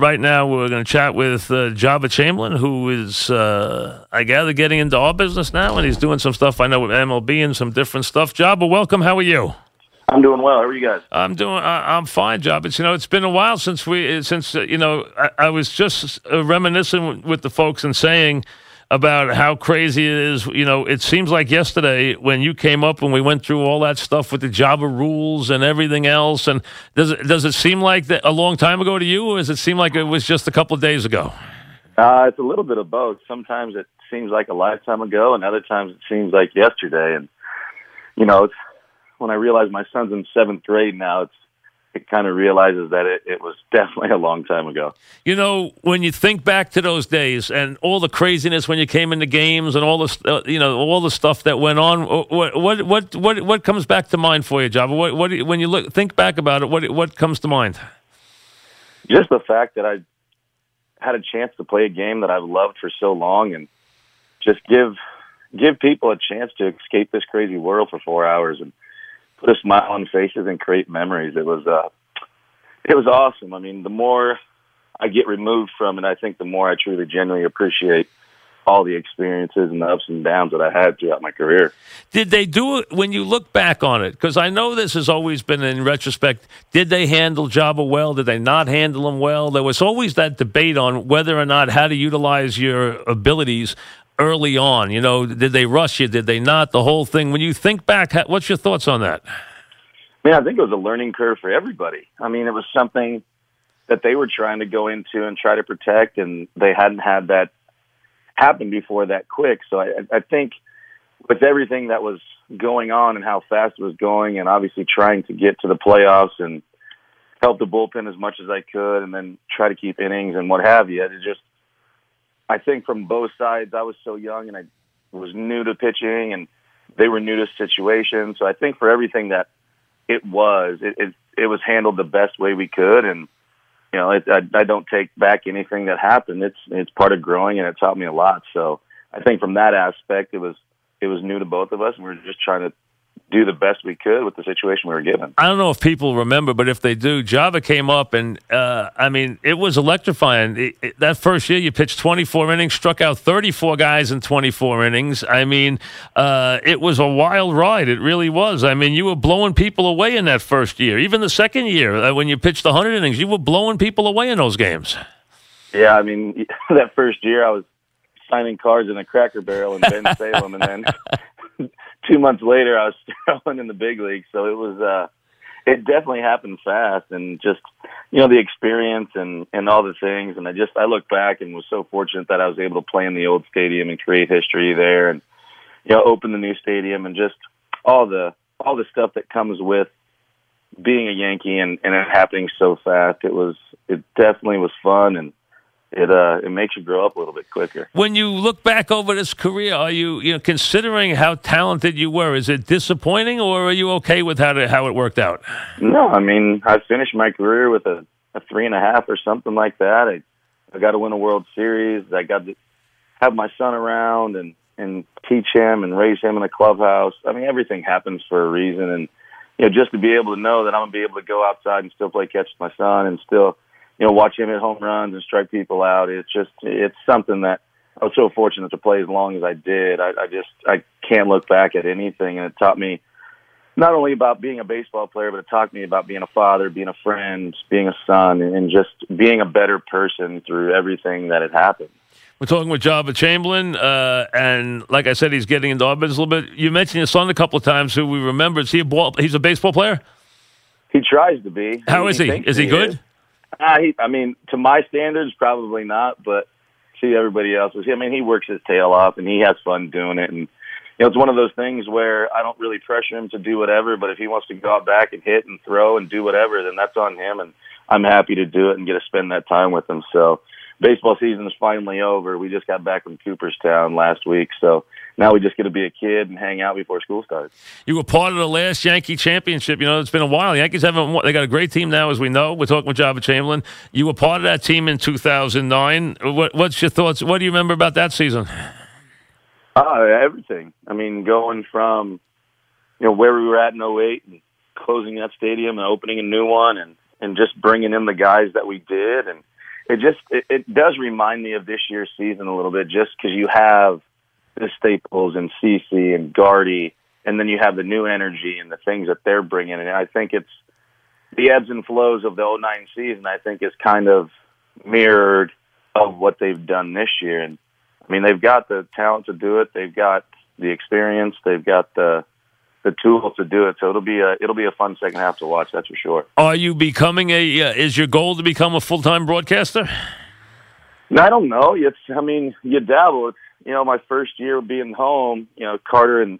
right now we're going to chat with uh, Joba Chamberlain, who is, uh, I gather, getting into our business now, and he's doing some stuff I know with MLB and some different stuff. Joba, welcome. How are you? I'm doing well. How are you guys? I'm doing. I, I'm fine, Job. It's you know, it's been a while since we since uh, you know I, I was just uh, reminiscing with the folks and saying about how crazy it is. You know, it seems like yesterday when you came up and we went through all that stuff with the Joba rules and everything else. And does it does it seem like that a long time ago to you, or does it seem like it was just a couple of days ago? Uh, it's a little bit of both. Sometimes it seems like a lifetime ago, and other times it seems like yesterday. And you know, it's when I realize my son's in seventh grade now, it's it kind of realizes that it, it was definitely a long time ago. You know, when you think back to those days and all the craziness when you came into games and all the uh, you know all the stuff that went on, what what what what, what comes back to mind for you, Joba? What, what when you look think back about it, what what comes to mind? Just the fact that I had a chance to play a game that I've loved for so long, and just give give people a chance to escape this crazy world for four hours and put a smile on faces and create memories. It was uh, it was awesome. I mean, the more I get removed from it, I think the more I truly, genuinely appreciate all the experiences and the ups and downs that I had throughout my career. Did they do it when you look back on it? Because I know this has always been in retrospect. Did they handle Joba well? Did they not handle him well? There was always that debate on whether or not how to utilize your abilities early on? You know, did they rush you? Did they not? The whole thing. When you think back, what's your thoughts on that? Man, I think it was a learning curve for everybody. I mean, it was something that they were trying to go into and try to protect, and they hadn't had that happen before that quick. So I, I think with everything that was going on and how fast it was going, and obviously trying to get to the playoffs and help the bullpen as much as I could, and then try to keep innings and what have you. It just I think from both sides, I was so young and I was new to pitching and they were new to situation. So I think for everything that it was, it, it, it was handled the best way we could. And, you know, it, I, I don't take back anything that happened. It's, it's part of growing and it taught me a lot. So I think from that aspect, it was, it was new to both of us and we were just trying to do the best we could with the situation we were given. I don't know if people remember, but if they do, Joba came up and uh, I mean, it was electrifying. It, it, that first year, you pitched 24 innings, struck out 34 guys in 24 innings. I mean, uh, it was a wild ride. It really was. I mean, you were blowing people away in that first year. Even the second year, uh, when you pitched 100 innings, you were blowing people away in those games. Yeah, I mean, that first year, I was signing cards in a Cracker Barrel in Bensalem, and then two months later, I was throwing in the big league. So it was, uh, it definitely happened fast and just, you know, the experience and, and all the things. And I just, I look back and was so fortunate that I was able to play in the old stadium and create history there and, you know, open the new stadium and just all the, all the stuff that comes with being a Yankee and, and it happening so fast. It was, it definitely was fun and, it uh it makes you grow up a little bit quicker. When you look back over this career, are you you know considering how talented you were? Is it disappointing, or are you okay with how to, how it worked out? No, I mean I finished my career with a, a three and a half or something like that. I I got to win a World Series. I got to have my son around and and teach him and raise him in the clubhouse. I mean everything happens for a reason, and you know just to be able to know that I'm gonna be able to go outside and still play catch with my son and still you know, watch him hit home runs and strike people out. It's just, it's something that I was so fortunate to play as long as I did. I, I just, I can't look back at anything. And it taught me not only about being a baseball player, but it taught me about being a father, being a friend, being a son, and just being a better person through everything that had happened. We're talking with Joba Chamberlain, uh, and like I said, he's getting into our business a little bit. You mentioned your son a couple of times, who we remember. Is he a ball? He's a baseball player. He tries to be. How is he? Is he, he good? Is. Uh, he, I mean, to my standards, probably not, but to everybody else's, I mean, he works his tail off and he has fun doing it. And, you know, it's one of those things where I don't really pressure him to do whatever, but if he wants to go out back and hit and throw and do whatever, then that's on him. And I'm happy to do it and get to spend that time with him. So baseball season is finally over. We just got back from Cooperstown last week. So now we just get to be a kid and hang out before school starts. You were part of the last Yankee championship. You know, it's been a while. The Yankees haven't won. They got a great team now, as we know. We're talking with Joba Chamberlain. You were part of that team in 2009. What, what's your thoughts? What do you remember about that season? Uh, everything. I mean, going from, you know, where we were at in 08 and closing that stadium and opening a new one and, and just bringing in the guys that we did and it just it, it does remind me of this year's season a little bit, just because you have the Staples and CC and Gardy, and then you have the new energy and the things that they're bringing. And I think it's the ebbs and flows of the 09 season. I think is kind of mirrored of what they've done this year. And I mean, they've got the talent to do it. They've got the experience. They've got the the tools to do it. So it'll be a it'll be a fun second half to watch. That's for sure. Are you becoming a? Uh, is your goal to become a full time broadcaster? No, I don't know. It's I mean, you dabble. It's you know, my first year being home. You know, Carter and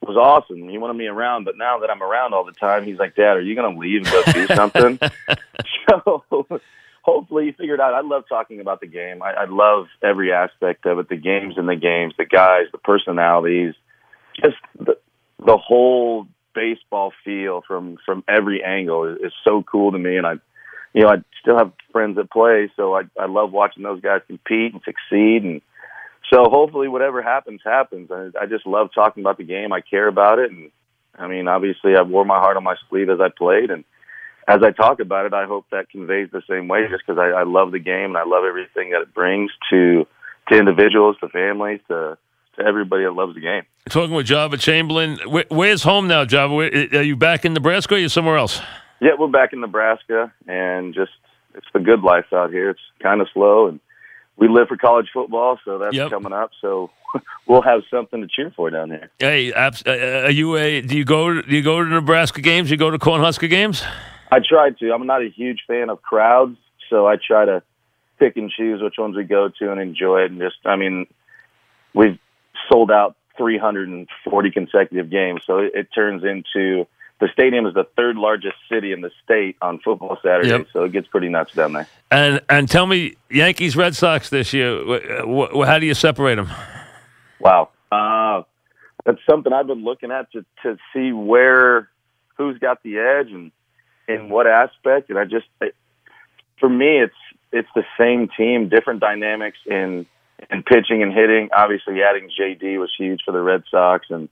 was awesome. He wanted me around, but now that I'm around all the time, he's like, "Dad, are you going to leave and go do something?" so hopefully he figured out. I love talking about the game. I, I love every aspect of it: the games and the games, the guys, the personalities, just the the whole baseball feel from from every angle is, is so cool to me. And I, you know, I still have friends that play, so I I love watching those guys compete and succeed. And so hopefully, whatever happens, happens. I, I just love talking about the game. I care about it, and I mean, obviously, I wore my heart on my sleeve as I played, and as I talk about it, I hope that conveys the same way. Just because I, I love the game and I love everything that it brings to to individuals, to families, to to everybody that loves the game. Talking with Joba Chamberlain, Where, where's home now, Joba? Where, are you back in Nebraska or are you somewhere else? Yeah, we're back in Nebraska, and just it's the good life out here. It's kind of slow, and we live for college football, so that's yep. coming up. So we'll have something to cheer for down there. Hey, uh, are you a? Do you go? Do you go to Nebraska games? You go to Cornhusker games? I try to. I'm not a huge fan of crowds, so I try to pick and choose which ones we go to and enjoy it. And just, I mean, we've sold out 340 consecutive games, so it, it turns into the stadium is the third largest city in the state on football Saturday, yep. so it gets pretty nuts down there. And and tell me, Yankees Red Sox this year, wh- wh- how do you separate them? Wow, uh, that's something I've been looking at to to see where who's got the edge and in what aspect. And I just, for me, it's it's the same team, different dynamics in in pitching and hitting. Obviously, adding JD was huge for the Red Sox, and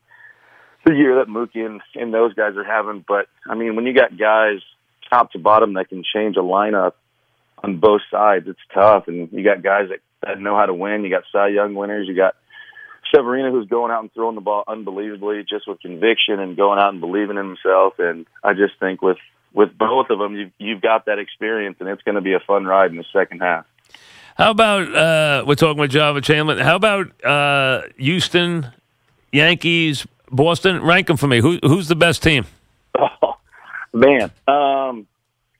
the year that Mookie and, and those guys are having. But I mean, when you got guys top to bottom that can change a lineup on both sides, it's tough. And you got guys that, that know how to win. You got Cy Young winners. You got Severino who's going out and throwing the ball unbelievably, just with conviction and going out and believing in himself. And I just think with with both of them, you've, you've got that experience, and it's going to be a fun ride in the second half. How about uh, we're talking with Joba Chamberlain? How about uh, Houston, Yankees, Boston? Rank them for me. Who, who's the best team? Oh man, um,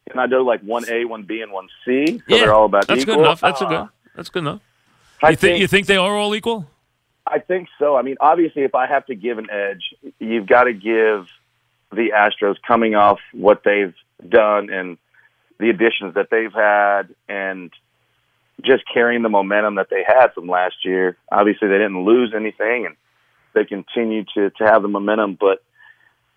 can I do like one A, one B, and one C? So yeah, they're all about that's equal? good enough. That's uh, a good. That's good enough. I you think, think you think they are all equal? I think so. I mean, obviously, if I have to give an edge, you've got to give the Astros coming off what they've done and the additions that they've had and just carrying the momentum that they had from last year. Obviously, they didn't lose anything and they continue to, to have the momentum, but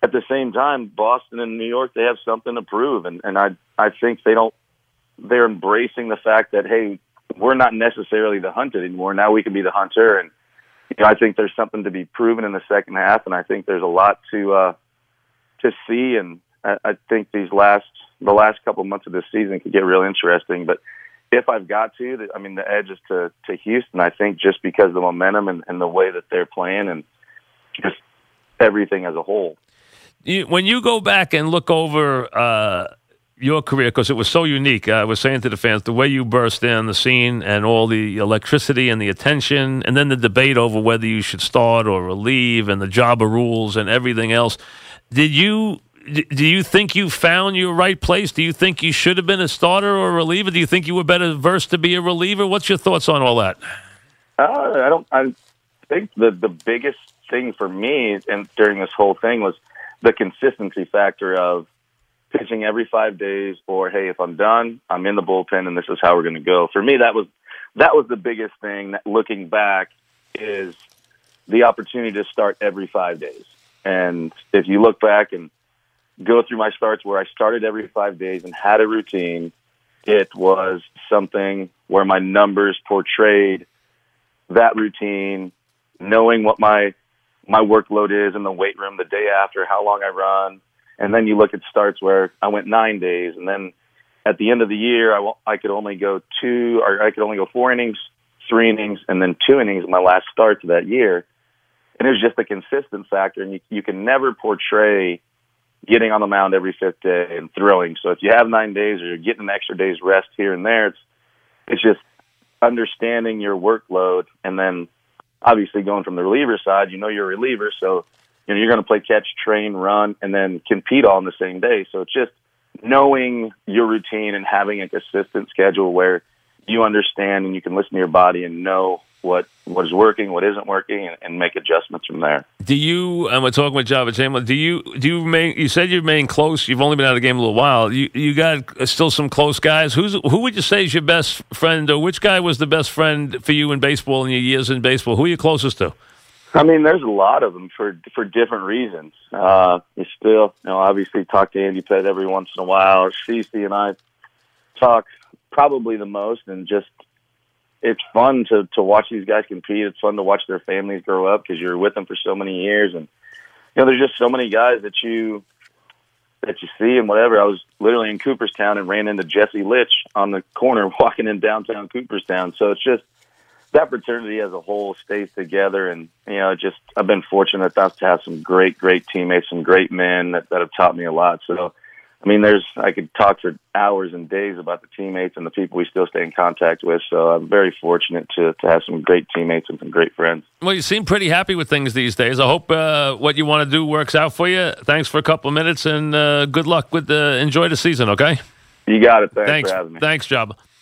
at the same time, Boston and New York, they have something to prove. And, and I, I think they don't, they're embracing the fact that, hey, we're not necessarily the hunted anymore. Now we can be the hunter. And, you know, I think there's something to be proven in the second half. And I think there's a lot to, uh, to see. And I, I think these last the last couple months of this season could get real interesting. But if I've got to, I mean, the edge is to to Houston. I think just because of the momentum and, and the way that they're playing and just everything as a whole. You, when you go back and look over uh, your career, because it was so unique, I was saying to the fans, the way you burst in the scene and all the electricity and the attention, and then the debate over whether you should start or relieve and the of rules and everything else. Did you do you think you found your right place? Do you think you should have been a starter or a reliever? Do you think you were better versed to be a reliever? What's your thoughts on all that? Uh, I don't. I think the the biggest thing for me and during this whole thing was the consistency factor of pitching every five days, or hey, if I'm done, I'm in the bullpen, and this is how we're going to go. For me, that was that was the biggest thing. That looking back is the opportunity to start every five days. And if you look back and go through my starts where I started every five days and had a routine, it was something where my numbers portrayed that routine, knowing what my my workload is in the weight room the day after, how long I run, and then you look at starts where I went nine days, and then at the end of the year, I I could only go two, or I could only go four innings, three innings, and then two innings. in My last starts that year, and it was just a consistent factor. And you, you can never portray getting on the mound every fifth day and throwing. So if you have nine days or you're getting an extra day's rest here and there, it's it's just understanding your workload and then obviously going from the reliever side, you know you're a reliever, so you know you're going to play catch, train, run, and then compete all in the same day. So it's just knowing your routine and having a consistent schedule where you understand and you can listen to your body and know what what is working, what isn't working, and, and make adjustments from there. Do you? And we're talking with Joba Chamberlain. Do you? Do you remain? You said you remain close. You've only been out of the game a little while. You you got still some close guys. Who's who would you say is your best friend, or which guy was the best friend for you in baseball in your years in baseball? Who are you closest to? I mean, there's a lot of them for for different reasons. Uh, you still, you know, obviously talk to Andy Pett every once in a while. CC and I talk probably the most, and just it's fun to to watch these guys compete. It's fun to watch their families grow up because you're with them for so many years, and you know, there's just so many guys that you that you see and whatever. I was literally in Cooperstown and ran into Jesse Litsch on the corner walking in downtown Cooperstown. So it's just that fraternity as a whole stays together, and you know, just I've been fortunate enough to have some great, great teammates, some great men that, that have taught me a lot. So I mean, there's I could talk for hours and days about the teammates and the people we still stay in contact with. So I'm very fortunate to to have some great teammates and some great friends. Well, you seem pretty happy with things these days. I hope uh, what you want to do works out for you. Thanks for a couple of minutes and uh, good luck with the enjoy the season. Okay. You got it. Thanks, Thanks for having me. Thanks, Job.